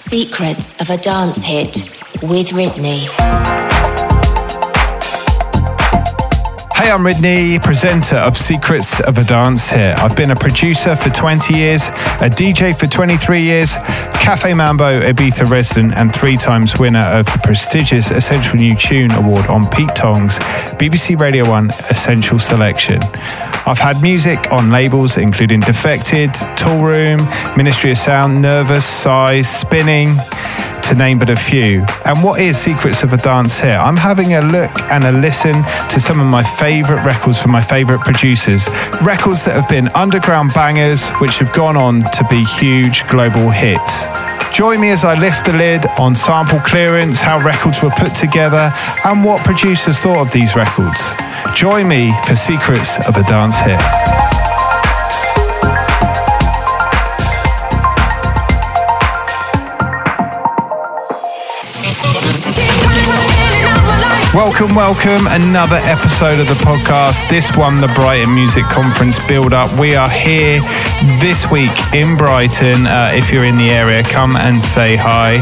Secrets of a Dance Hit with Ridney. Hey, I'm Ridney, presenter of Secrets of a Dance Hit. I've been a producer for 20 years, a DJ for 23 years, Cafe Mambo Ibiza resident, and three times winner of the prestigious Essential New Tune Award on Pete Tong's BBC Radio 1 Essential Selection. I've had music on labels including Defected, Toolroom, Ministry of Sound, Nervous, Size, Spinning to name but a few. And what is Secrets of a Dance here? I'm having a look and a listen to some of my favourite records from my favourite producers. Records that have been underground bangers, which have gone on to be huge global hits. Join me as I lift the lid on sample clearance, how records were put together, and what producers thought of these records. Join me for Secrets of a Dance Hit. Welcome, welcome. Another episode of the podcast. This one, the Brighton Music Conference build up. We are here this week in Brighton. Uh, if you're in the area, come and say hi.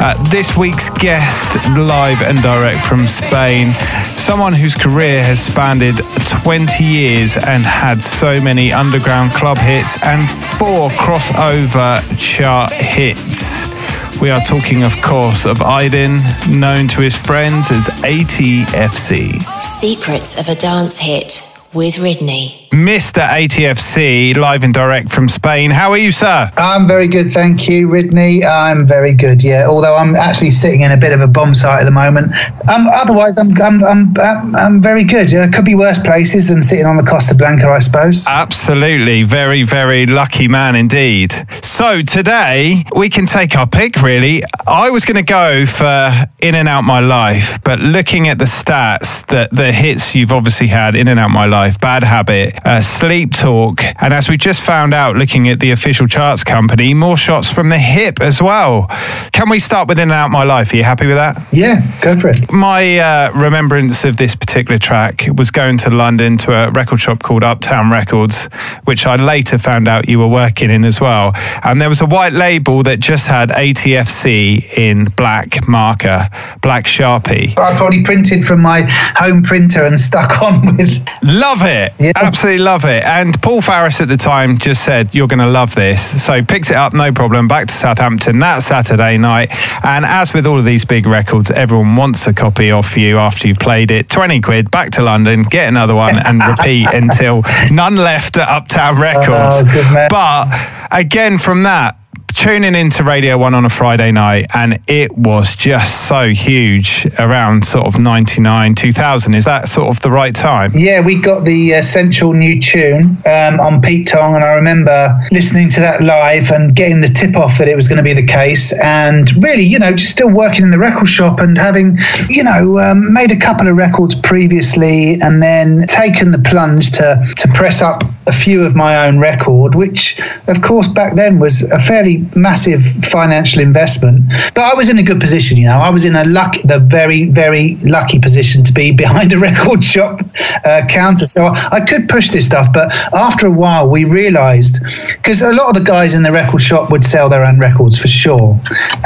Uh, this week's guest, live and direct from Spain, someone whose career has spanned 20 years and had so many underground club hits and four crossover chart hits. We are talking, of course, of Aydin, known to his friends as ATFC. Secrets of a Dance Hit with Ridney. Mr. ATFC, live and direct from Spain. How are you, sir? I'm very good, thank you, Ridney. I'm very good, yeah. Although I'm actually sitting in a bit of a bomb site at the moment. Um, otherwise, I'm, I'm, I'm, I'm, very good. It could be worse places than sitting on the Costa Blanca, I suppose. Absolutely. Very, very lucky man indeed. So today, we can take our pick, really. I was going to go for In and Out My Life, but looking at the stats, that the hits you've obviously had, In and Out My Life, Bad Habit, uh, Sleep Talk, and as we just found out looking at the official charts company, more shots from the hip as well. Can we start with In and Out My Life? Are you happy with that? Yeah, go for it. My uh, remembrance of this particular track was going to London to a record shop called Uptown Records, which I later found out you were working in as well. And there was a white label that just had ATFC in black marker, black Sharpie. I probably printed from my home printer and stuck on with. Love it. Yeah. Absolutely love it. And Paul Farris at the time just said, You're going to love this. So picked it up, no problem, back to Southampton that Saturday night. And as with all of these big records, everyone wants a copy off you after you've played it. 20 quid, back to London, get another one and repeat until none left at Uptown Records. Oh, but again, from that, tuning into Radio 1 on a Friday night, and it was just so huge around sort of 99, 2000. Is that sort of the right time? Yeah, we got the essential new tune um, on Pete Tong, and I remember listening to that live and getting the tip off that it was going to be the case. And really, you know, just still working in the record shop and having, you know, um, made a couple of records previously and then taken the plunge to, to press up a few of my own record, which, of course, back then was a fairly massive financial investment. But I was in a good position, you know. I was in a lucky, the very, very lucky position to be behind a record shop uh, counter, so I could push this stuff. But after a while, we realised because a lot of the guys in the record shop would sell their own records for sure.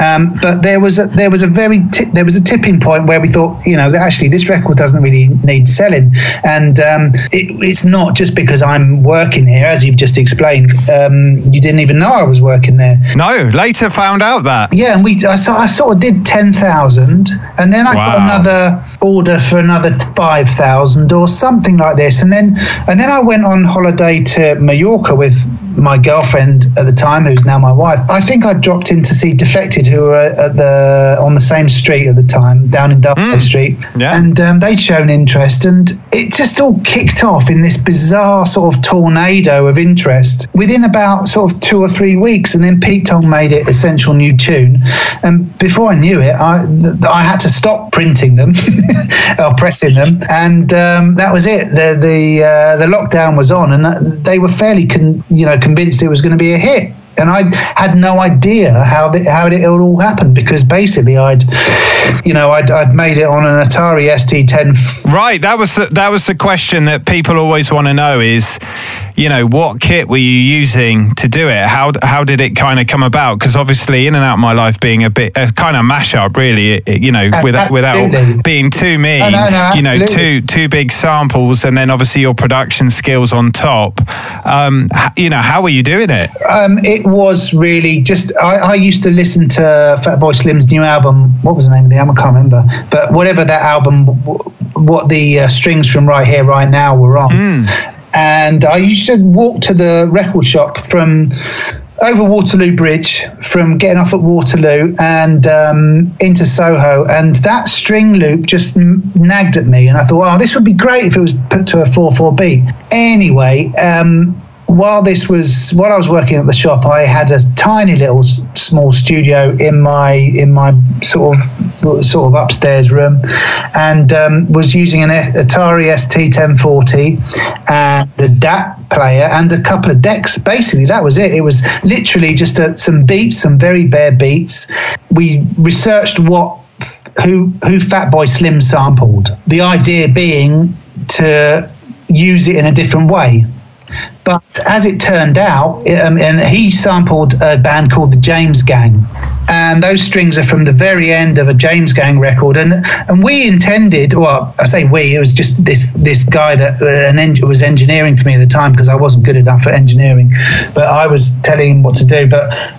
Um, but there was a, there was a very t- there was a tipping point where we thought, you know, actually this record doesn't really need selling, and um, it, it's not just because I'm working here, as you've just explained. Um, you didn't even know I was working there. No, later found out that. Yeah, and we I, I sort of did ten thousand, and then I wow. got another order for another five thousand or something like this, and then and then I went on holiday to Mallorca with my girlfriend at the time, who's now my wife. I think I dropped in to see Defected, who were at the on the same street at the time, down in D'Arblay mm. Street, yeah. and um, they'd shown interest, and it just all kicked off in this bizarre sort of tornado of interest within about sort of two or three weeks, and then Pete Tong made it essential new tune, and before I knew it, I I had to stop printing them or pressing them, and um, that was it. The the uh, the lockdown was on, and they were fairly con- you know convinced it was going to be a hit and I had no idea how the, how it all happened because basically I'd, you know, I'd, I'd made it on an Atari ST10. Right, that was the, that was the question that people always want to know is you know, what kit were you using to do it? How how did it kind of come about? Because obviously, in and out my life being a bit a kind of mashup, really. It, you know, without without being too mean. Oh, no, no, you know, two two big samples, and then obviously your production skills on top. Um, you know, how were you doing it? Um, it was really just. I, I used to listen to Fatboy Slim's new album. What was the name of the album? I can't remember. But whatever that album, what the uh, strings from Right Here, Right Now were on. Mm. And I used to walk to the record shop from over Waterloo Bridge from getting off at Waterloo and um, into Soho, and that string loop just nagged at me, and I thought, oh, this would be great if it was put to a four-four beat. Anyway, um, while this was while I was working at the shop, I had a tiny little small studio in my in my sort of sort of upstairs room, and um, was using an Atari ST 1040 and a DAT player and a couple of decks. Basically, that was it. It was literally just a, some beats, some very bare beats. We researched what who who Fatboy Slim sampled. The idea being to use it in a different way. But as it turned out, um, and he sampled a band called the James Gang, and those strings are from the very end of a James Gang record. And and we intended, well, I say we, it was just this this guy that uh, en- was engineering for me at the time because I wasn't good enough at engineering, but I was telling him what to do. But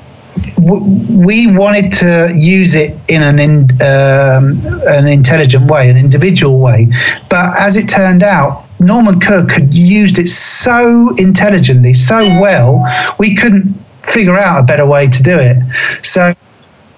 we wanted to use it in an in, um, an intelligent way, an individual way. But as it turned out, Norman Cook had used it so intelligently, so well, we couldn't figure out a better way to do it. So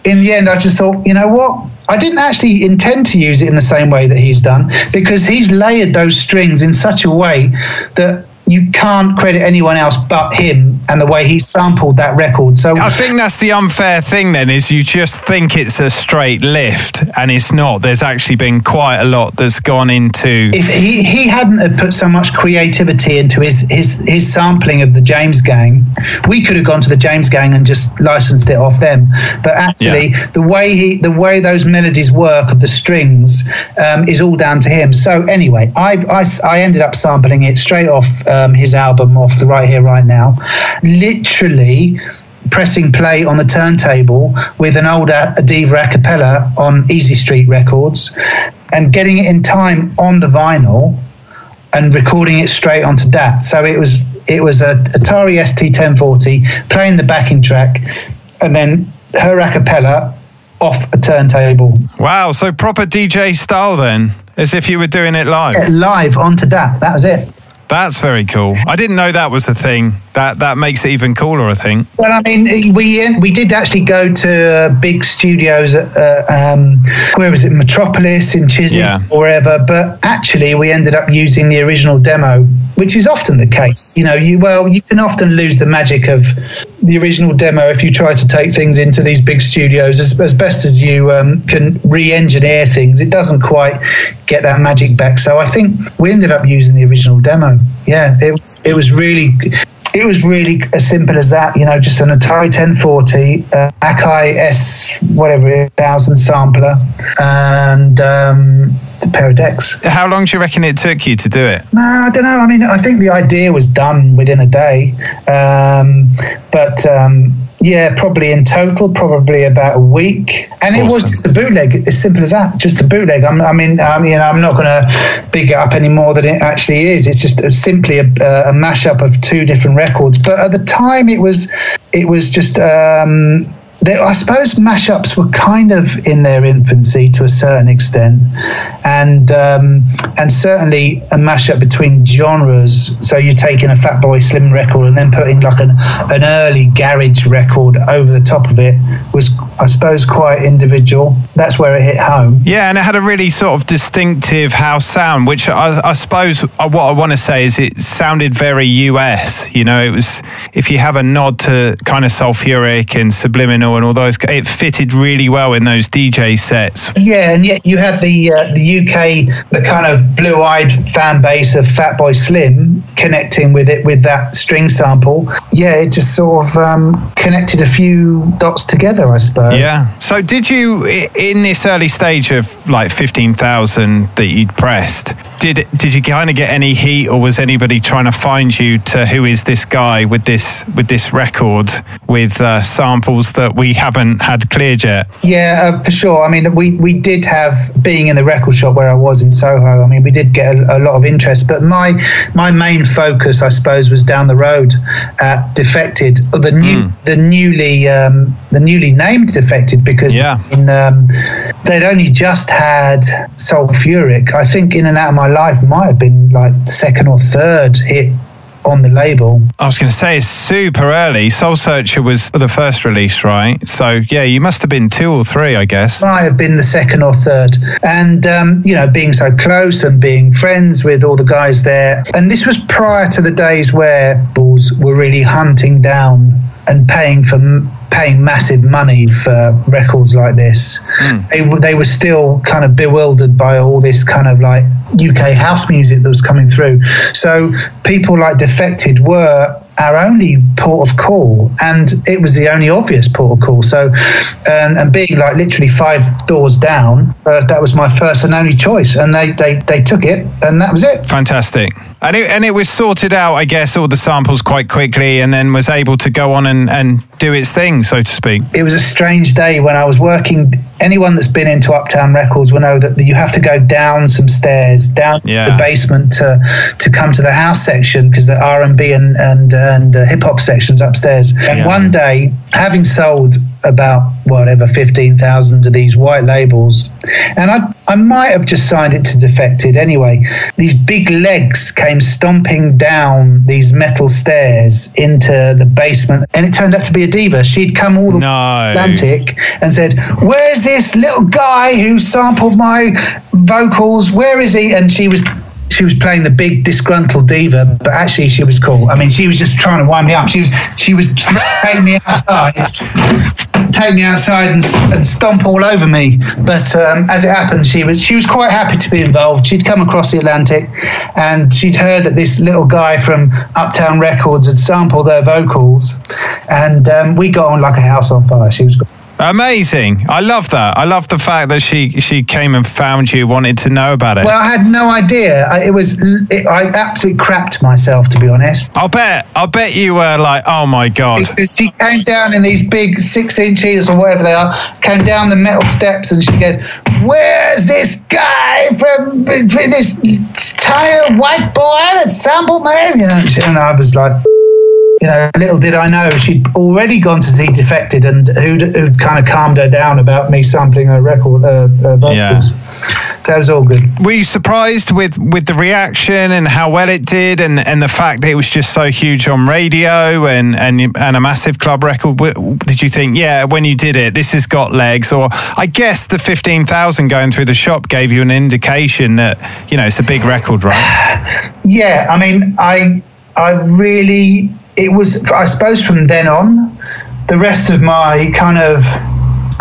in the end, I just thought, you know what? I didn't actually intend to use it in the same way that he's done because he's layered those strings in such a way that you can't credit anyone else but him and the way he sampled that record. So I think that's the unfair thing then is you just think it's a straight lift and it's not. There's actually been quite a lot that's gone into If he, he hadn't put so much creativity into his, his his sampling of the James Gang, we could have gone to the James Gang and just licensed it off them. But actually yeah. the way he the way those melodies work of the strings um, is all down to him. So anyway, I, I, I ended up sampling it straight off um, his album off the Right Here Right Now, literally pressing play on the turntable with an old Adeva a cappella on Easy Street Records and getting it in time on the vinyl and recording it straight onto that. So it was it was a Atari ST 1040 playing the backing track and then her a cappella off a turntable. Wow, so proper DJ style then, as if you were doing it live. Yeah, live onto that. That was it. That's very cool. I didn't know that was a thing. That that makes it even cooler, I think. Well, I mean, we we did actually go to big studios at uh, um, where was it, Metropolis in Chiswick yeah. or wherever. But actually, we ended up using the original demo, which is often the case. You know, you well, you can often lose the magic of the original demo if you try to take things into these big studios. As, as best as you um, can re-engineer things, it doesn't quite get that magic back. So I think we ended up using the original demo. Yeah, it was it was really it was really as simple as that. You know, just an Atari 1040, uh, Akai S whatever thousand sampler, and um, a pair of decks. How long do you reckon it took you to do it? Man, I don't know. I mean, I think the idea was done within a day, um, but. Um, yeah, probably in total, probably about a week, and awesome. it was just a bootleg. As simple as that, just a bootleg. I'm, I mean, I mean, I'm not going to big it up any more than it actually is. It's just simply a, a, mashup of two different records. But at the time, it was, it was just. Um, I suppose mashups were kind of in their infancy to a certain extent, and um, and certainly a mashup between genres. So you're taking a Fatboy Slim record and then putting like an an early garage record over the top of it was, I suppose, quite individual. That's where it hit home. Yeah, and it had a really sort of distinctive house sound, which I, I suppose uh, what I want to say is it sounded very US. You know, it was if you have a nod to kind of Soulfuric and subliminal and all those. It fitted really well in those DJ sets. Yeah, and yet you had the uh, the UK, the kind of blue-eyed fan base of Fatboy Slim connecting with it with that string sample. Yeah, it just sort of um, connected a few dots together, I suppose. Yeah. So did you, in this early stage of like fifteen thousand that you'd pressed? did did you kind of get any heat, or was anybody trying to find you to who is this guy with this with this record with uh, samples that we haven't had cleared yet? Yeah, uh, for sure. I mean, we we did have being in the record shop where I was in Soho. I mean, we did get a, a lot of interest, but my my main focus, I suppose, was down the road at Defected, the new Mm. the newly um, the newly named Defected, because Yeah. in, um, they'd only just had Soulfuric. I think In and Out of My Life might have been like second or third hit on the label. I was going to say it's super early. Soul Searcher was the first release, right? So yeah, you must have been two or three, I guess. I have been the second or third. And, um, you know, being so close and being friends with all the guys there. And this was prior to the days where bulls were really hunting down and paying for paying massive money for records like this. Hmm. They, they were still kind of bewildered by all this kind of like UK house music that was coming through. So people like Defected were our only port of call, and it was the only obvious port of call. So, um, and being like literally five doors down, uh, that was my first and only choice, and they, they they took it, and that was it. Fantastic. And it, and it was sorted out, I guess, all the samples quite quickly and then was able to go on and, and do its thing, so to speak. It was a strange day when I was working. Anyone that's been into Uptown Records will know that you have to go down some stairs, down Yeah. to the basement to to come to the house section because the R and B and and and uh, hip hop sections upstairs. And Yeah. one day, having sold about whatever fifteen thousand of these white labels, and I I might have just signed it to Defected anyway. These big legs came stomping down these metal stairs into the basement, and it turned out to be Adeva. She'd come all the No. Atlantic and said, "Where's this little guy who sampled my vocals? Where is he?" And she was she was playing the big disgruntled diva, but actually she was cool. I mean, she was just trying to wind me up. She was she was taking me outside, take me outside and, and stomp all over me. But um, as it happened, she was she was quite happy to be involved. She'd come across the Atlantic, and she'd heard that this little guy from Uptown Records had sampled their vocals, and um, we got on like a house on fire. She was. great. Amazing. I love that. I love the fact that she, she came and found you, wanted to know about it. Well, I had no idea. I, it was. It, I absolutely crapped myself, to be honest. I'll bet. I'll bet you were like, oh my God. Because she came down in these big six inches or whatever they are, came down the metal steps, and she goes, "Where's this guy from this tired white boy that sampled me?" You know, and I was like. You know, little did I know she'd already gone to see Defected, and who'd, who'd kind of calmed her down about me sampling her record, uh, uh, vocals. Yeah. That was all good. Were you surprised with, with the reaction and how well it did and, and the fact that it was just so huge on radio and, and, and a massive club record? Did you think, yeah, when you did it, this has got legs? Or I guess the 15,000 going through the shop gave you an indication that, you know, it's a big record, right? Yeah, I mean, I I really it was I suppose from then on, the rest of my kind of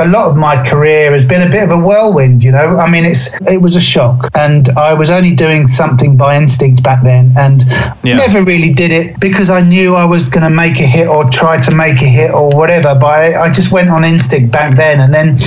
a lot of my career has been a bit of a whirlwind, you know. I mean, it's it was a shock, and I was only doing something by instinct back then, and Yeah. never really did it because I knew I was going to make a hit or try to make a hit or whatever. But I, I just went on instinct back then, and then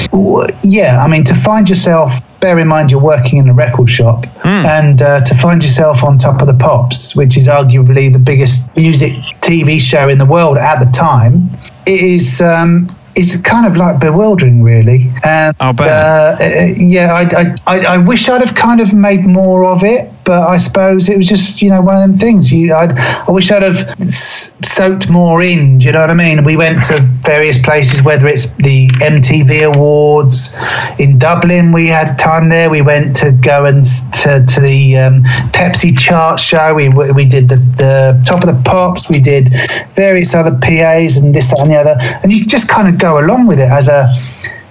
yeah, I mean, to find yourself. Bear in mind you're working in a record shop, and uh, to find yourself on top of the pops, which is arguably the biggest music TV show in the world at the time, it is. Um, it's kind of like bewildering, really. And I'll bet. uh, uh, yeah, I, I, I, I wish I'd have kind of made more of it, but I suppose it was just you know one of them things. You, I'd, I wish I'd have soaked more in. Do you know what I mean? We went to various places, whether it's the MTV Awards in Dublin. We had time there. We went to go and to, to the um, Pepsi chart show. We we did the, the top of the pops. We did various other PAs and this that and the other. And you just kind of go along with it as a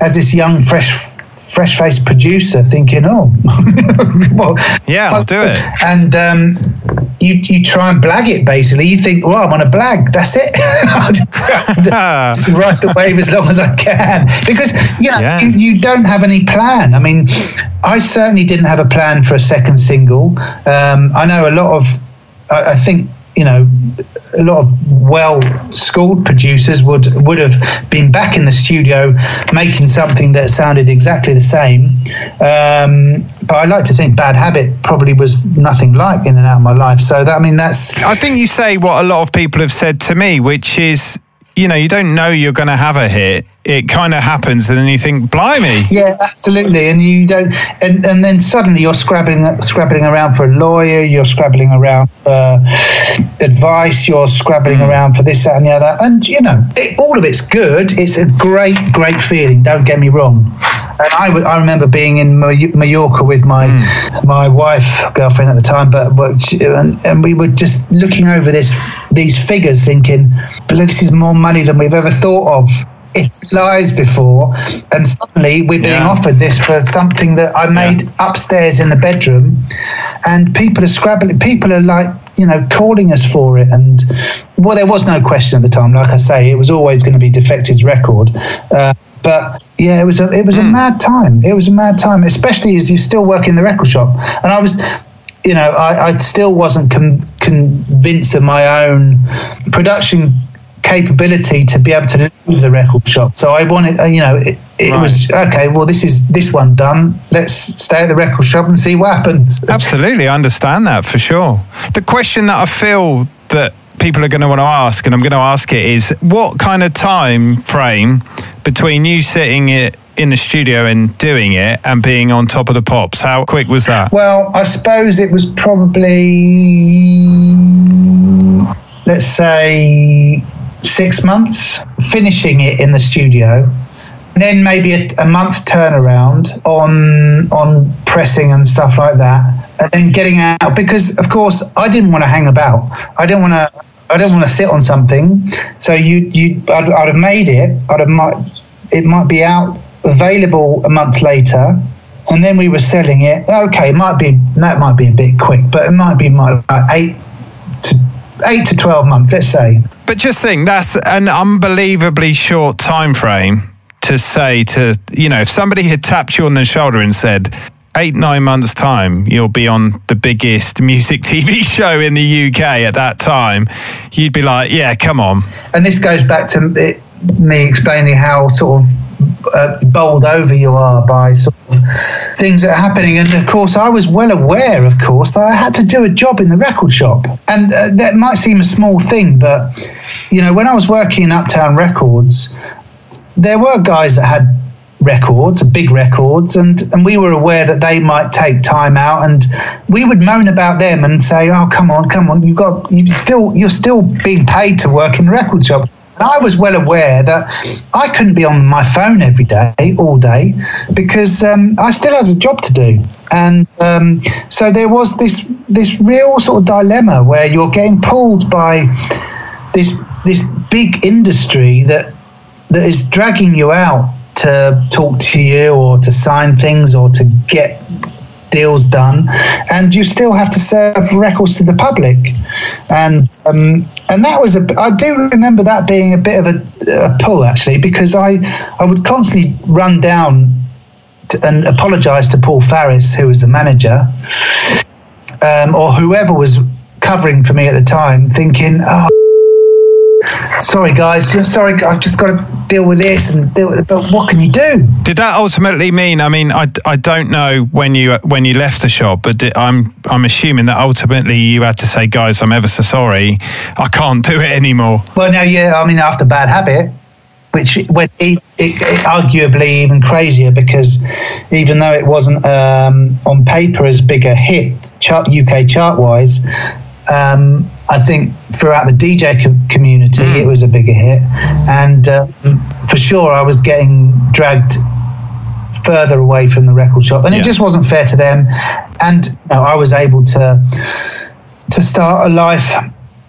as this young fresh fresh faced producer thinking, oh, well, Yeah, I'll do it. And um, you you try and blag it basically. You think, well, I'm on a blag. That's it. I'll just ride the wave as long as I can because you know Yeah. you, you don't have any plan. I mean, I certainly didn't have a plan for a second single. Um, I know a lot of. I, I think you know, a lot of well-schooled producers would would have been back in the studio making something that sounded exactly the same. Um, but I like to think Bad Habit probably was nothing like In and Out of My Life. So that I mean, that's. I think you say what a lot of people have said to me, which is you know, you don't know you're going to have a hit. It kind of happens, and then you think, "Blimey!" Yeah, absolutely. And you don't, and, and then suddenly you're scrabbling, scrabbling around for a lawyer. You're scrabbling around for advice. You're scrabbling mm. around for this, that, and the other. And you know, it, all of it's good. It's a great, great feeling. Don't get me wrong. And I, I remember being in Mallorca with my mm. my wife, girlfriend at the time, but, but and, and we were just looking over this these figures, thinking, "But this is more money than we've ever thought of." Lies before, and suddenly we're being yeah. offered this for something that I made yeah. upstairs in the bedroom, and people are scrabbling. People are like, you know, calling us for it, and well, there was no question at the time. Like I say, it was always going to be Defected's record. Uh, but yeah, it was a it was mm. a hmm. mad time. It was a mad time, especially as you still work in the record shop. And I was, you know, I, I still wasn't con- convinced of my own production capability to be able to leave the record shop. So I wanted, uh, you know, it, it right. was okay. Well, this is this one done. Let's stay at the record shop and see what happens. Absolutely, I understand that for sure. The question that I feel that people are going to want to ask, and I'm going to ask it, is what kind of time frame between you sitting it in the studio and doing it and being on top of the pops? How quick was that? Well, I suppose it was probably, let's say, six months, finishing it in the studio. Then maybe a, a month turnaround on on pressing and stuff like that, and then getting out because, of course, I didn't want to hang about. I didn't want to. I don't want to sit on something. So you you I'd, I'd have made it. I'd have might it might be out available a month later, and then we were selling it. Okay, it might be that might be a bit quick, but it might be my eight to eight to twelve months, let's say. But just think, that's an unbelievably short time frame to say to you know if somebody had tapped you on the shoulder and said eight nine months time you'll be on the biggest music tv show in the uk at that time you'd be like yeah come on and this goes back to me explaining how sort of uh, bowled over you are by sort of things that are happening. And of course, I was well aware, of course, that I had to do a job in the record shop. And uh, that might seem a small thing, but, you know, when I was working in Uptown Records, there were guys that had records, big records, and, and we were aware that they might take time out, and we would moan about them and say, "Oh, come on, come on, you've got you still you're still being paid to work in record shop." I was well aware that I couldn't be on my phone every day, all day, because um, I still had a job to do. And um, so there was this this real sort of dilemma where you're getting pulled by this this big industry that that is dragging you out to talk to you or to sign things or to get deals done, and you still have to serve records to the public. And um, and that was a I do remember that being a bit of a, a pull actually because I I would constantly run down to, and apologise to Paul Farris, who was the manager, um, or whoever was covering for me at the time, thinking, oh sorry guys. Sorry i've just got to deal with this and deal with it but what can you do? Did that ultimately mean i mean i, I don't know when you when you left the shop but did, i'm i'm assuming that ultimately you had to say guys i'm ever so sorry. I can't do it anymore. Well no yeah i mean after bad habit which went it, it, it, arguably even crazier because even though it wasn't um, on paper as big a hit chart, UK chart wise, um, I think throughout the DJ co- community, mm. it was a bigger hit, and uh, for sure, I was getting dragged further away from the record shop, and yeah. it just wasn't fair to them. And you know, I was able to to start a life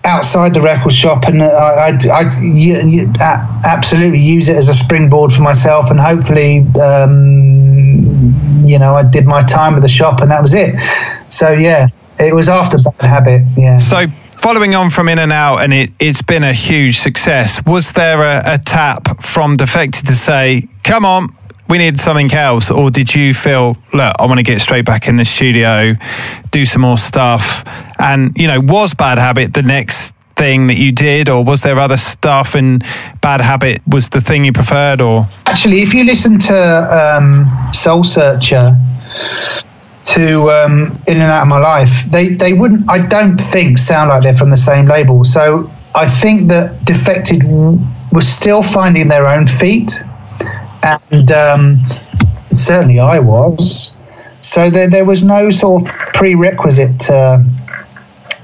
outside the record shop, and I, I, I, absolutely use it as a springboard for myself, and hopefully, um, you know, I did my time at the shop, and that was it. So yeah, it was after Bad Habit, yeah. So following on from In and Out, and it, it's been a huge success. Was there a, a tap from Defected to say, "Come on, we need something else, or did you feel, look, I want to get straight back in the studio, do some more stuff, and you know, was Bad Habit the next thing that you did, or was there other stuff and Bad Habit was the thing you preferred, or actually, if you listen to um, Soul Searcher to um, In and Out of My Life, they they wouldn't, I don't think, sound like they're from the same label. So I think that Defected was still finding their own feet, and um, certainly I was. So there, there was no sort of prerequisite to,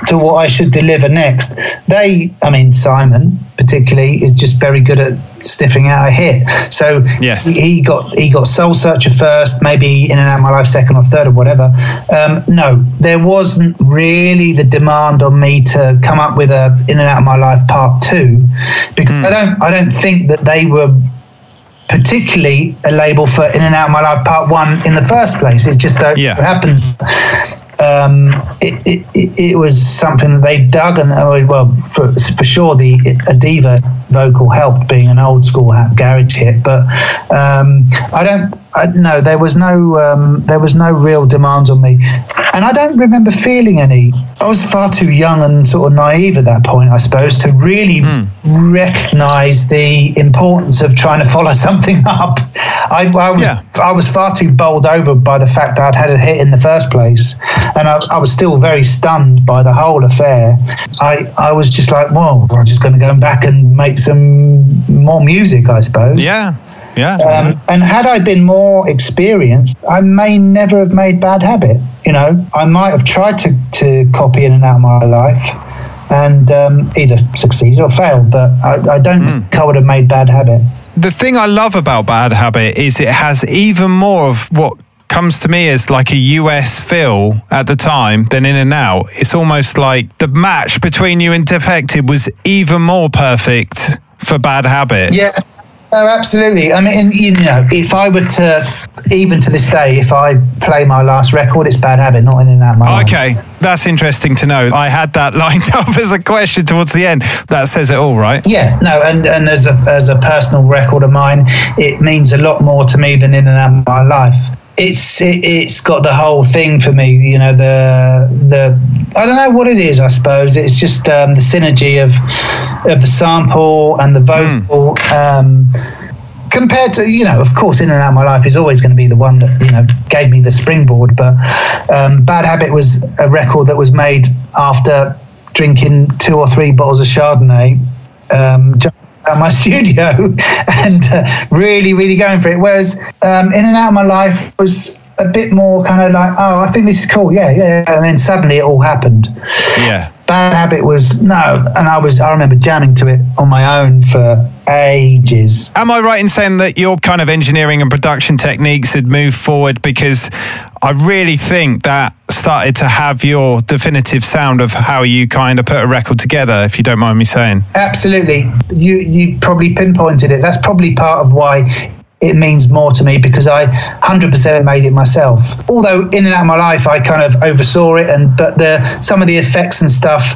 to what I should deliver next. They, I mean, Simon particularly is just very good at sniffing out a hit. So Yes. he, got he got Soul Searcher first, maybe In and Out of My Life second or third or whatever. Um, no, there wasn't really the demand on me to come up with a In and Out of My Life part two, because I don't I don't think that they were particularly a label for In and Out of My Life Part One in the first place. It's just that Yeah. it happens. Um, it, it, it, was something that they dug, and uh, well, for, for sure, the Adeva vocal helped being an old school garage hit. But um, I don't, I, no, there was no, um, there was no real demands on me, and I don't remember feeling any. I was far too young and sort of naive at that point, I suppose, to really recognise the importance of trying to follow something up. I, I was Yeah. I was far too bowled over by the fact that I'd had a hit in the first place, and I, I was still very stunned by the whole affair. I I was just like, well, I'm just going to go back and make some more music, I suppose. yeah, yeah, Um, and had I been more experienced, I may never have made Bad Habit. You know, I might have tried to, to copy in and out of my life and um, either succeeded or failed, but I, I don't think I would have made Bad Habit. the thing I love about Bad Habit is it has even more of what comes to me as like a US feel at the time than In and Out. It's almost like the match between you and Defected was even more perfect for Bad Habit. Yeah. Oh, absolutely. I mean, you know, if I were to, even to this day, if I play my last record, it's Bad Habit, not in and out my life. Okay, that's interesting to know. I had that lined up as a question towards the end. That says it all, right? Yeah, no, and, and as a as a personal record of mine, it means a lot more to me than in and out of my life. It's it, it's got the whole thing for me, you know. The the I don't know what it is. I suppose it's just um, the synergy of of the sample and the vocal. Um, compared to you know of course in and out of my life is always going to be the one that you know gave me the springboard but um, bad habit was a record that was made after drinking two or three bottles of chardonnay um, at my studio and uh, really really going for it whereas um, in and out of my life was a bit more kind of like oh i think this is cool yeah yeah yeah. and then suddenly it all happened Yeah. Bad Habit was no, and I was I remember jamming to it on my own for ages. Am I right in saying that your kind of engineering and production techniques had moved forward because I really think that started to have your definitive sound of how you kind of put a record together, if you don't mind me saying. Absolutely, you you probably pinpointed it. That's probably part of why it means more to me because I 100% made it myself. Although in and out of my life, I kind of oversaw it, and but the some of the effects and stuff.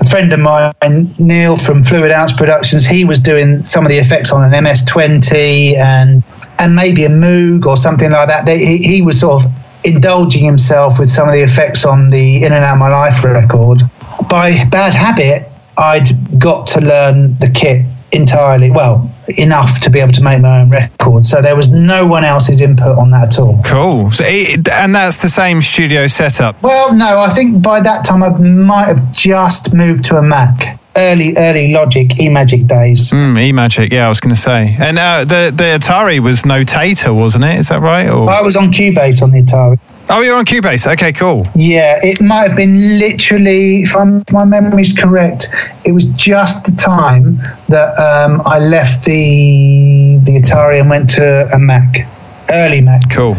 A friend of mine, Neil from Fluid Ounce Productions, he was doing some of the effects on an MS-20 and and maybe a Moog or something like that. They, he, he was sort of indulging himself with some of the effects on the In and Out My Life record. By bad habit, I'd got to learn the kit entirely, well, enough to be able to make my own record. So there was no one else's input on that at all. Cool. So it, and that's the same studio setup. Well, no, I think by that time I might have just moved to a Mac. Early, early Logic, eMagic days. Mm, eMagic, yeah, I was going to say. And uh, the the Atari was Notator, wasn't it? Is that right? Or I was on Cubase on the Atari. oh, you're on Cubase. Okay, cool. Yeah, it might have been literally, if, I'm, if my memory's correct, it was just the time that um, I left the the Atari and went to a Mac, early Mac. Cool.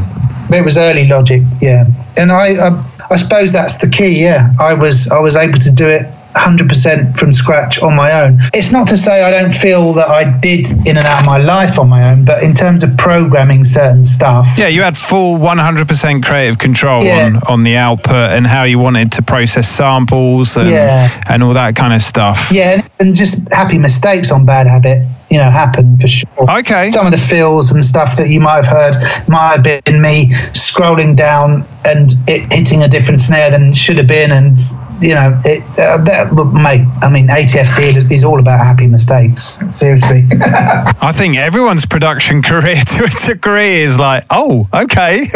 It was early Logic, yeah. And I, I, I suppose that's the key. Yeah, I was I was able to do it 100% from scratch on my own. It's not to say I don't feel that I did in and out of my life on my own, but in terms of programming certain stuff, Yeah, you had full 100% creative control Yeah. on, on the output and how you wanted to process samples and, Yeah. and all that kind of stuff. Yeah, and, and just happy mistakes on Bad Habit. you know, happen for sure. Okay. Some of the fills and stuff that you might have heard might have been me scrolling down and it hitting a different snare than should have been, and you know, it, uh, that, mate. I mean, ATFC is, is all about happy mistakes. Seriously. I think everyone's production career to a degree is like, oh, okay,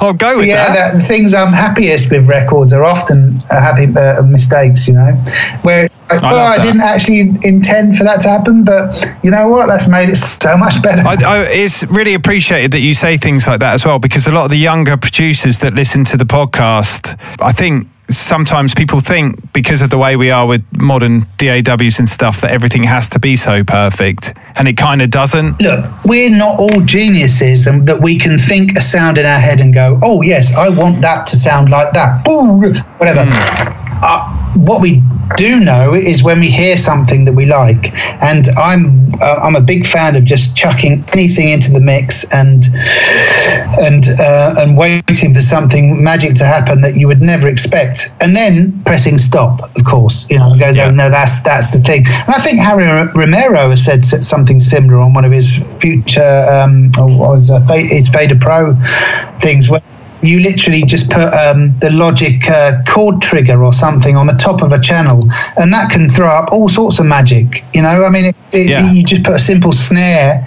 I'll go with yeah, that. the things I'm happiest with records are often uh, happy uh, mistakes. You know, where it's like, I oh, I didn't actually intend for that to happen, but you know what? That's made it so much better. I, I, it's really appreciated that you say things like that as well, because a lot of the younger producers that listen to the podcast, I think sometimes people think because of the way we are with modern DAWs and stuff that everything has to be so perfect, and it kind of doesn't. look, we're not all geniuses and that we can think a sound in our head and go, oh, yes, I want that to sound like that. Ooh, whatever. Uh, what we do know is when we hear something that we like, and I'm uh, I'm a big fan of just chucking anything into the mix and and uh, and waiting for something magic to happen that you would never expect, and then pressing stop. Of course, you know, go, Yeah. no, that's that's the thing. And I think Harry Romero has said something similar on one of his future um, what was his Vader Pro things where. You literally just put um, the Logic uh, chord trigger or something on the top of a channel, and that can throw up all sorts of magic. You know, I mean, it, it, Yeah. you just put a simple snare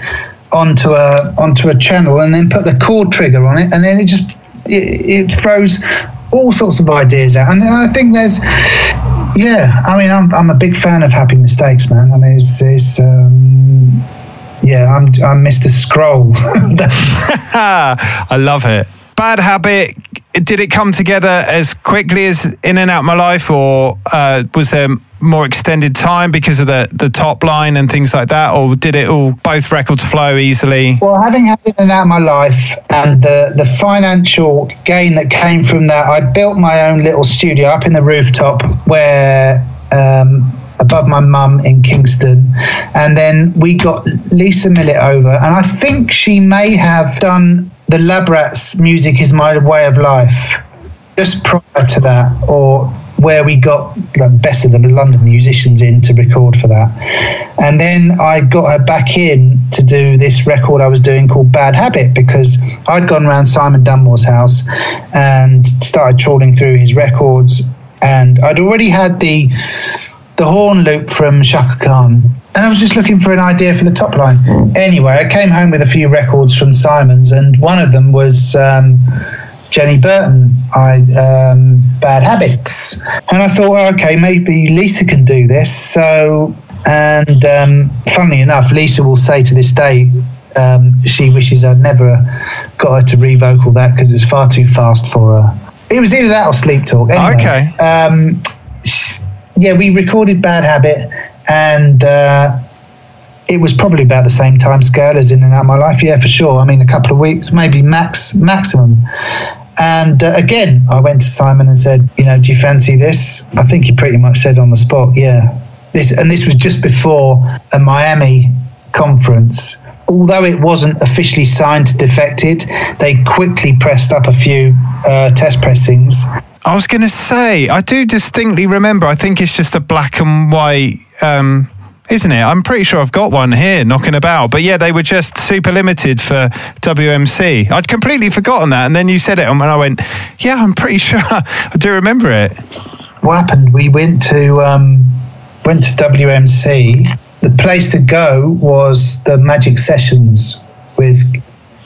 onto a onto a channel and then put the chord trigger on it and then it just it, it throws all sorts of ideas out and I think there's yeah I mean I'm, I'm a big fan of happy mistakes man I mean it's, it's um, yeah I'm, I'm Mr. Scroll I love it. Bad habit. Did it come together as quickly as In and Out My Life, or uh, was there more extended time because of the the top line and things like that, or did it all both records flow easily? Well, having had in and out my life and the, the financial gain that came from that, I built my own little studio up in the rooftop where um, above my mum in Kingston. And then we got Lisa Millett over, and I think she may have done the Labrats Music is My Way of Life just prior to that, or where we got the best of the London musicians in to record for that. And then I got her back in to do this record I was doing called Bad Habit because I'd gone around Simon Dunmore's house and started trawling through his records. And I'd already had the the horn loop from Chaka Khan. And I was just looking for an idea for the top line. Anyway, I came home with a few records from Simon's, and one of them was um, Jenny Burton, I um, Bad Habits. And I thought, well, okay, maybe Lisa can do this. So, and um, funnily enough, Lisa will say to this day, um, she wishes I'd never got her to revocal that because it was far too fast for her. It was either that or Sleep Talk. Anyway, Okay. Um, sh- yeah, we recorded Bad Habit, and uh, it was probably about the same time scale as In and Out My Life. Yeah, for sure. I mean, a couple of weeks, maybe max maximum. And uh, again, I went to Simon and said, you know, do you fancy this? I think he pretty much said on the spot, yeah. This and this was just before a Miami conference. Although it wasn't officially signed to Defected, they quickly pressed up a few uh, test pressings I was going to say, I do distinctly remember. I think it's just a black and white, um, isn't it? I'm pretty sure I've got one here knocking about. But yeah, they were just super limited for WMC. I'd completely forgotten that, and then you said it, and I went, "Yeah, I'm pretty sure I do remember it." what happened? We went to um, went to WMC. The place to go was the Magic Sessions with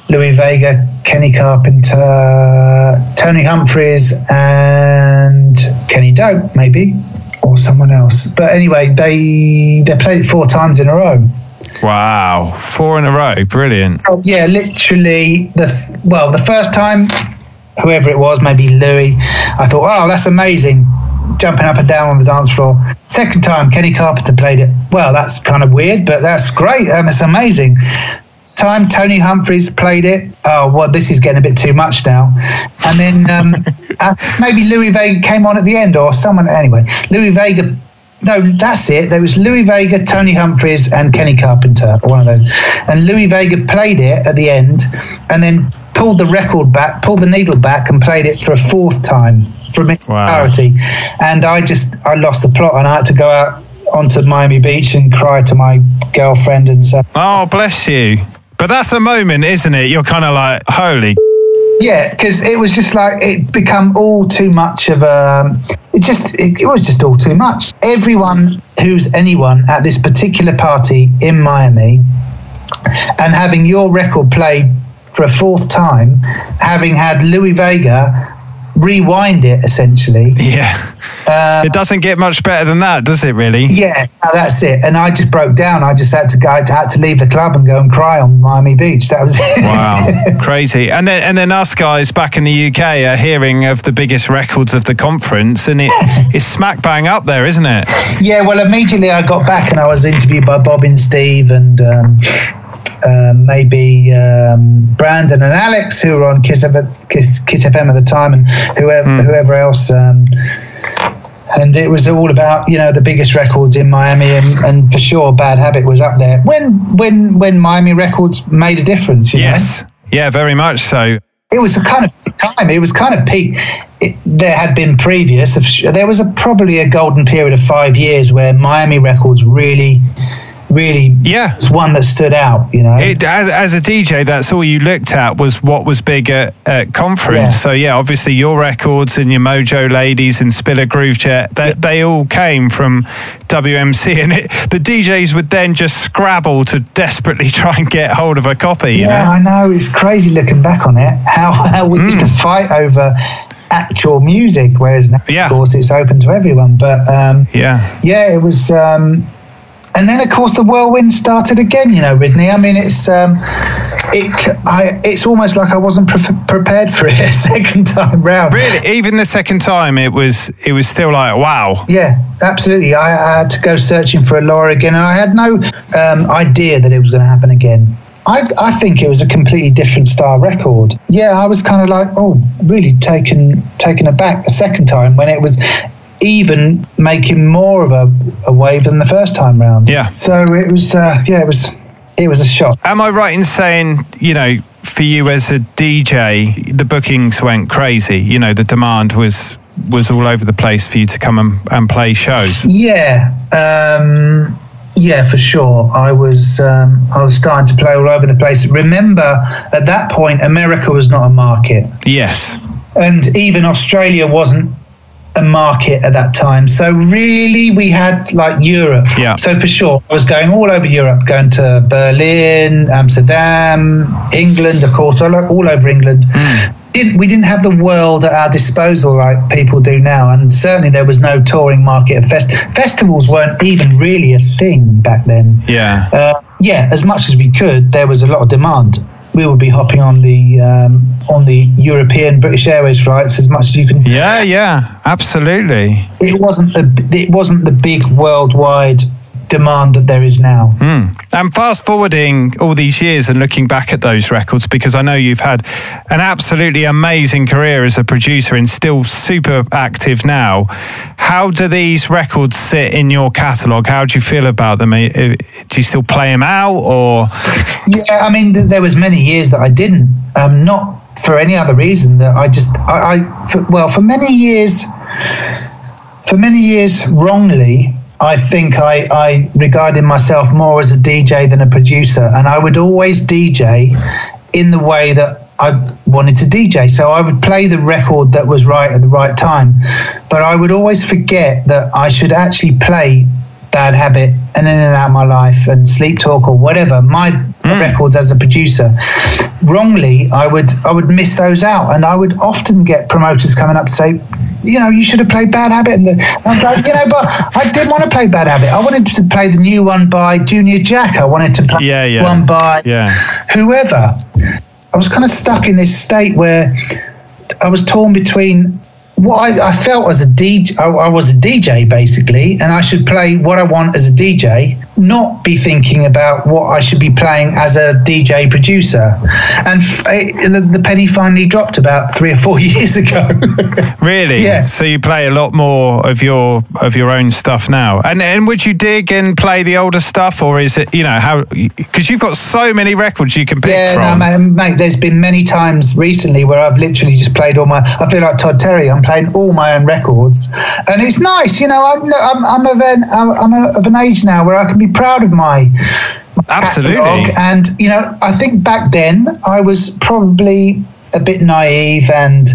Louie Vega, Kenny Carpenter, Tony Humphries, and Kenny Dope, maybe, or someone else. But anyway, they they played it four times in a row. Wow, four in a row, brilliant. Oh, yeah, literally the th- well, the first time, whoever it was, maybe Louie, I thought, oh, that's amazing, jumping up and down on the dance floor. Second time, Kenny Carpenter played it. Well, that's kind of weird, but that's great. Um, it's amazing. Time Tony Humphries played it. Oh, well, this is getting a bit too much now. And then um, uh, maybe Louie Vega came on at the end, or someone. Anyway, Louie Vega no, that's it. There was Louie Vega, Tony Humphries, and Kenny Carpenter, or one of those. And Louie Vega played it at the end, and then pulled the record back, pulled the needle back, and played it for a fourth time from its Wow. entirety. And I just, I lost the plot, and I had to go out onto Miami Beach and cry to my girlfriend and say, Oh, bless you. But that's the moment, isn't it? You're kind of like, holy. Yeah, because it was just like it become all too much of a. It just it, it was just all too much. Everyone who's anyone at this particular party in Miami, and having your record played for a fourth time, having had Louie Vega rewind it essentially. Yeah. Uh, it doesn't get much better than that, does it, really? Yeah, no, that's it. And I just broke down. I just had to go, I had to leave the club and go and cry on Miami Beach. That was it. Wow, crazy. And then, and then us guys back in the UK are hearing of the biggest records of the conference, and it it is smack bang up there, isn't it? Yeah, well, immediately I got back and I was interviewed by Bob and Steve and. Um, uh, maybe um, Brandon and Alex, who were on Kiss, Kiss, Kiss FM at the time, and whoever, mm. whoever else. Um, and it was all about you know the biggest records in Miami, and, and for sure, Bad Habit was up there. When when when Miami Records made a difference, yes, know? yeah, very much so. It was a kind of time. It was kind of peak. It, there had been previous. There was a, probably a golden period of five years where Miami Records really really yeah it's one that stood out you know it, as, as, a dj that's all you looked at was what was big at, at conference yeah. so yeah obviously your records and your Modjo ladies and spiller Groovejet they, yeah. they all came from wmc and it, the djs would then just scrabble to desperately try and get hold of a copy yeah know? i know it's crazy looking back on it how, how we mm. used to mm. fight over actual music whereas now yeah. of course it's open to everyone but um, yeah yeah it was um, and then of course the whirlwind started again. You know, Ridney. I mean, it's um, it. I, it's almost like I wasn't pre- prepared for it a second time round. Really, even the second time, it was it was still like wow. Yeah, absolutely. I, I had to go searching for a Laura again, and I had no um, idea that it was going to happen again. I, I, think it was a completely different style record. Yeah, I was kind of like, oh, really taken taken aback a second time when it was even making more of a, a wave than the first time round. Yeah. So it was, uh, yeah, it was, it was a shock. Am I right in saying, you know, for you as a DJ, the bookings went crazy? You know, the demand was was all over the place for you to come and, and play shows. Yeah. Um, yeah, for sure. I was um, I was starting to play all over the place. Remember, at that point, America was not a market. Yes, and even Australia wasn't a market at that time. So really, we had like Europe. Yeah. So for sure, I was going all over Europe, going to Berlin, Amsterdam, England, of course, all, all over England. Mm. Didn't, we didn't have the world at our disposal like people do now, and certainly there was no touring market. Fest- festivals weren't even really a thing back then. Yeah. Uh, yeah, as much as we could, there was a lot of demand we would be hopping on the um, on the European British Airways flights as much as you can. Yeah, yeah, absolutely. It wasn't the it wasn't the big worldwide demand that there is now. Mm. And fast forwarding all these years and looking back at those records, because I know you've had an absolutely amazing career as a producer and still super active now. How do these records sit in your catalogue? How do you feel about them? Do you still play them out, or? Yeah, I mean, there was many years that I didn't. Um, not for any other reason that I just I, I for, well for many years for many years wrongly I think I, I regarded myself more as a DJ than a producer, and I would always DJ in the way that I wanted to DJ. So I would play the record that was right at the right time, but I would always forget that I should actually play Bad Habit and In and Out My Life and Sleep Talk or whatever my mm. records as a producer. Wrongly, I would I would miss those out, and I would often get promoters coming up to say, you know, you should have played Bad Habit. And I'm like, you know, but I didn't want to play Bad Habit. I wanted to play the new one by Junior Jack. I wanted to play yeah, yeah. one by yeah. whoever. I was kind of stuck in this state where I was torn between what I, I felt as a DJ. I, I was a DJ basically, and I should play what I want as a DJ, not be thinking about what I should be playing as a DJ producer. And f- it, the, the penny finally dropped about three or four years ago. really? Yeah. So you play a lot more of your of your own stuff now. And and would you dig and play the older stuff, or is it you know how? Because you've got so many records you can pick yeah, from. no, mate, mate, there's been many times recently where I've literally just played all my. I feel like Todd Terry. I'm playing all my own records, and it's nice. You know, I'm look, I'm, I'm of an I'm, of an age now where I can be proud of my Absolutely. And you know, I think back then I was probably a bit naive and.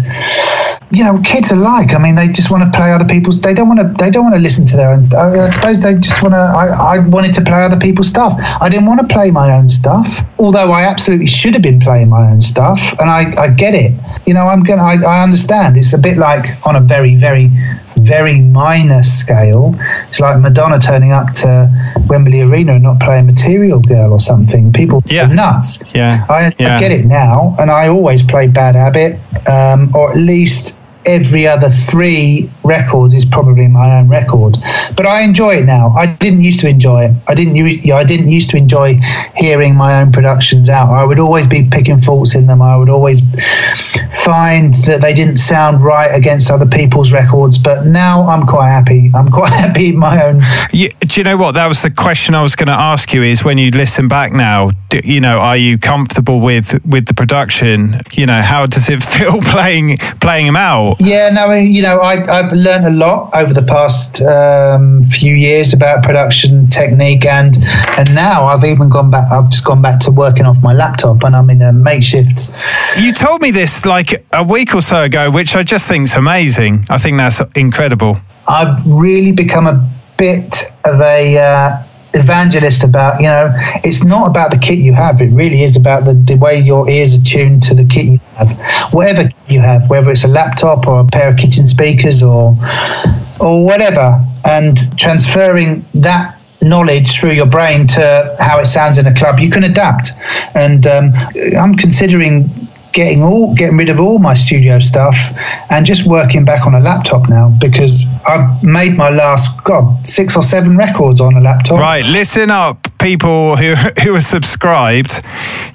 You know, kids are like. I mean, they just want to play other people's. They don't want to. They don't want to listen to their own stuff. I suppose they just want to. I, I wanted to play other people's stuff. I didn't want to play my own stuff. Although I absolutely should have been playing my own stuff, and I, I get it. You know, I'm gonna. I, I understand. It's a bit like on a very, very, very minor scale. It's like Madonna turning up to Wembley Arena and not playing Material Girl or something. People Yeah. are nuts. Yeah. I, Yeah. I get it now, and I always play Bad Habit, um, or at least every other three records is probably my own record. But I enjoy it now. I didn't used to enjoy it. I didn't. I didn't used to enjoy hearing my own productions out. I would always be picking faults in them. I would always find that they didn't sound right against other people's records. But now I'm quite happy. I'm quite happy in my own. You, do you know what? That was the question I was going to ask you. Is when you listen back now, do, you know, are you comfortable with with the production? You know, how does it feel playing playing them out? Yeah, no, you know, I, I've learned a lot over the past um, few years about production technique, and and now I've even gone back. I've just gone back to working off my laptop, and I'm in a makeshift. You told me this like a week or so ago, which I just think is amazing. I think that's incredible. I've really become a bit of a uh, evangelist about you know it's not about the kit you have it really is about the, the way your ears are tuned to the kit you have. Whatever you have whether it's a laptop or a pair of kitchen speakers or or whatever and transferring that knowledge through your brain to how it sounds in a club you can adapt. And um, i'm considering getting all getting rid of all my studio stuff and just working back on a laptop now because I've made my last god six or seven records on a laptop. Right, listen up, people who who are subscribed.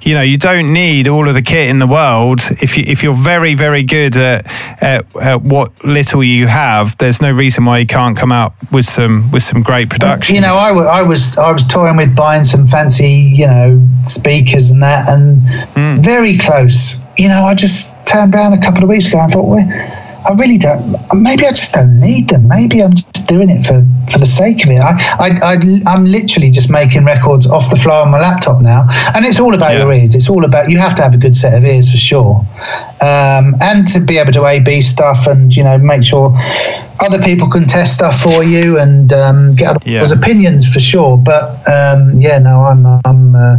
You know, you don't need all of the kit in the world. If you if you're very very good at, at, at what little you have, there's no reason why you can't come out with some with some great production. You know, I, I was I was toying with buying some fancy, you know, speakers and that, and hmm. very close. You know, I just turned around a couple of weeks ago and thought, well, I really don't. Maybe I just don't need them. Maybe I'm just doing it for, for the sake of it. I, I, I, I'm literally just making records off the fly on my laptop now, and it's all about Yeah. your ears. It's all about you have to have a good set of ears for sure, um, and to be able to A B stuff and you know make sure other people can test stuff for you and um, get other Yeah. people's opinions for sure. But um, yeah, no, I'm I'm uh,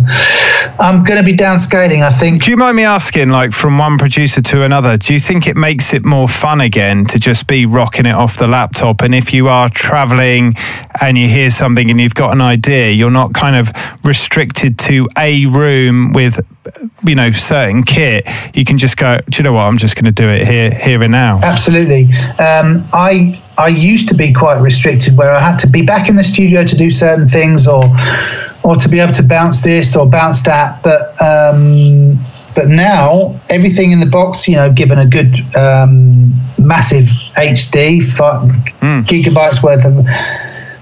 I'm going to be downscaling. I think. Do you mind me asking, like from one producer to another, do you think it makes it more fun again to just be rocking it off the laptop? And if you are traveling and you hear something and you've got an idea, you're not kind of restricted to a room with, you know, certain kit. You can just go, do you know what? I'm just going to do it here, here and now. Absolutely. Um, I I used to be quite restricted, where I had to be back in the studio to do certain things, or or to be able to bounce this or bounce that. But um, but now everything in the box, you know, given a good um, massive HD five gigabytes worth of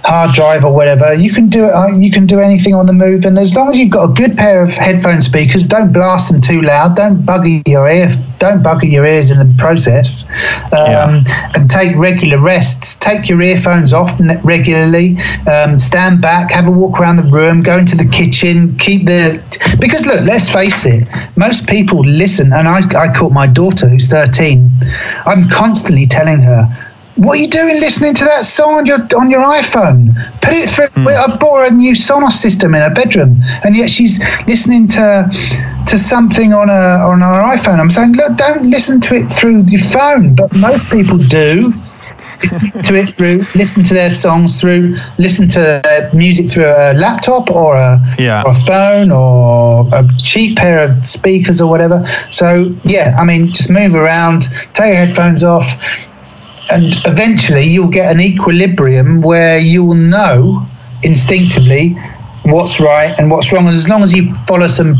hard drive or whatever, you can do it. uh, You can do anything on the move, and as long as you've got a good pair of headphone speakers, don't blast them too loud. Don't bugger your ear. Don't bugger your ears in the process. Um, And take regular rests. Take your earphones off regularly. Um, stand back. Have a walk around the room. Go into the kitchen. Keep the because look. Let's face it. Most people listen, and I, I caught my daughter who's thirteen. I'm constantly telling her what are you doing listening to that song on your on your iPhone? Put it through. Hmm. I bought her a new Sonos system in her bedroom, and yet she's listening to to something on a on her iPhone. I'm saying, look, don't listen to it through your phone, but most people do. Listen to it through, listen to their songs through, listen to their music through a laptop or a, Yeah. or a phone or a cheap pair of speakers or whatever. So yeah, I mean, just move around, take your headphones off, and eventually you'll get an equilibrium where you'll know instinctively what's right and what's wrong. And as long as you follow some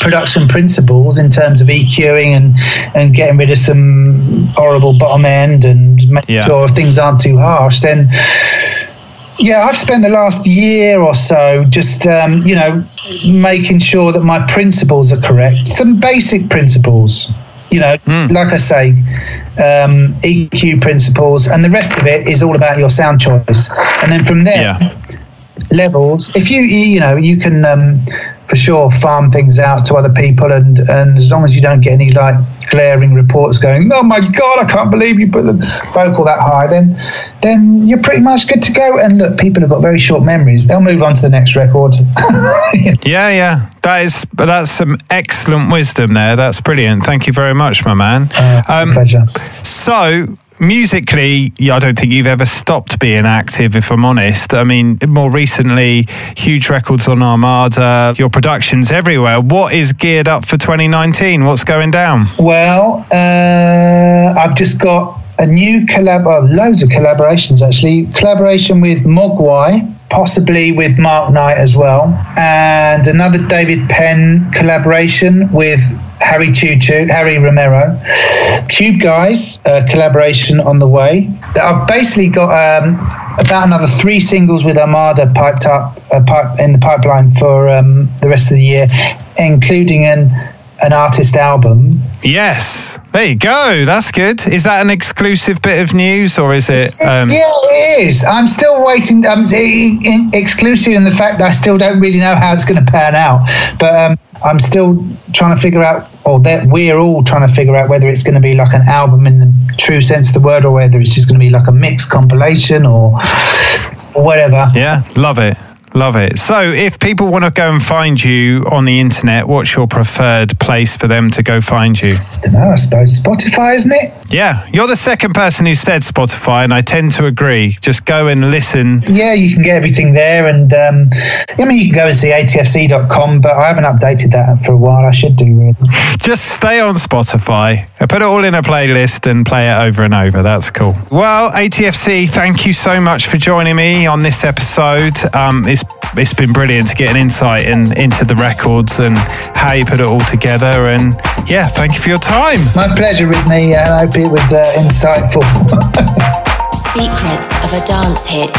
production principles in terms of EQing and and getting rid of some horrible bottom end and making Yeah. sure things aren't too harsh, then yeah, I've spent the last year or so just um, you know making sure that my principles are correct. Some basic principles. You know, like I say, um, EQ principles, and the rest of it is all about your sound choice. And then from there, Yeah. levels if you you you know you can um, for sure farm things out to other people and and as long as you don't get any like glaring reports going oh my god i can't believe you put the vocal that high then then you're pretty much good to go and look people have got very short memories they'll move on to the next record Yeah, yeah. That is but that's some excellent wisdom there. That's brilliant. Thank you very much, my man. Um, pleasure So, musically, I don't think you've ever stopped being active, if I'm honest. I mean, more recently, huge records on Armada, your productions everywhere. What is geared up for 2019? What's going down? Well, uh, I've just got a new collab, loads of collaborations actually. Collaboration with Moguai, possibly with Mark Knight as well, and another David Penn collaboration with Harry Choo Choo, Harry Romero. Cube Guys collaboration on the way. I've basically got um, about another three singles with Armada piped up uh, pipe, in the pipeline for um, the rest of the year, including an an artist album Yes. There you go. That's good. Is that an exclusive bit of news or is it? Um, yeah, it is. I'm still waiting. I- exclusive in the fact that I still don't really know how it's going to pan out. But um, I'm still trying to figure out, or that we're all trying to figure out whether it's going to be like an album in the true sense of the word, or whether it's just going to be like a mixed compilation or, or whatever. Yeah, love it. Love it. So, if people want to go and find you on the internet, what's your preferred place for them to go find you? I don't know. I suppose Spotify, isn't it? Yeah, you're the second person who said Spotify, and I tend to agree. Just go and listen. Yeah, you can get everything there, and um, I mean, you can go and see atfc.com, but I haven't updated that for a while. I should do really. Just stay on Spotify. I put it all in a playlist and play it over and over. That's cool. Well, ATFC, thank you so much for joining me on this episode. Um, it's it's been brilliant to get an insight in, into the records and how you put it all together. And yeah, thank you for your time. My pleasure, Ridney, and I hope it was uh, insightful. Secrets of a Dance Hit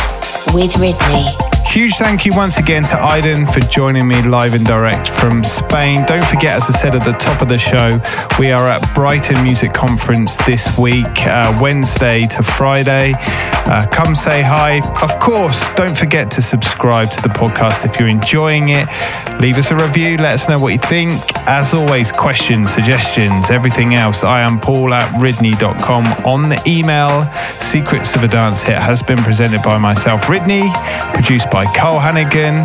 with Ridney. Huge thank you once again to Aydin for joining me live and direct from Spain. Don't forget, as I said at the top of the show, we are at Brighton Music Conference this week, uh, Wednesday to Friday. Uh, come say hi. Of course, don't forget to subscribe to the podcast if you're enjoying it. Leave us a review. Let us know what you think. As always, questions, suggestions, everything else. I am Paul at ridney.com on the email. Secrets of a Dance Hit has been presented by myself, Ridney, produced by Carl Hannigan,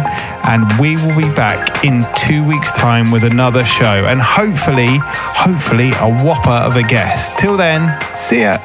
and we will be back in two weeks' time with another show and hopefully, hopefully, a whopper of a guest. Till then, see ya.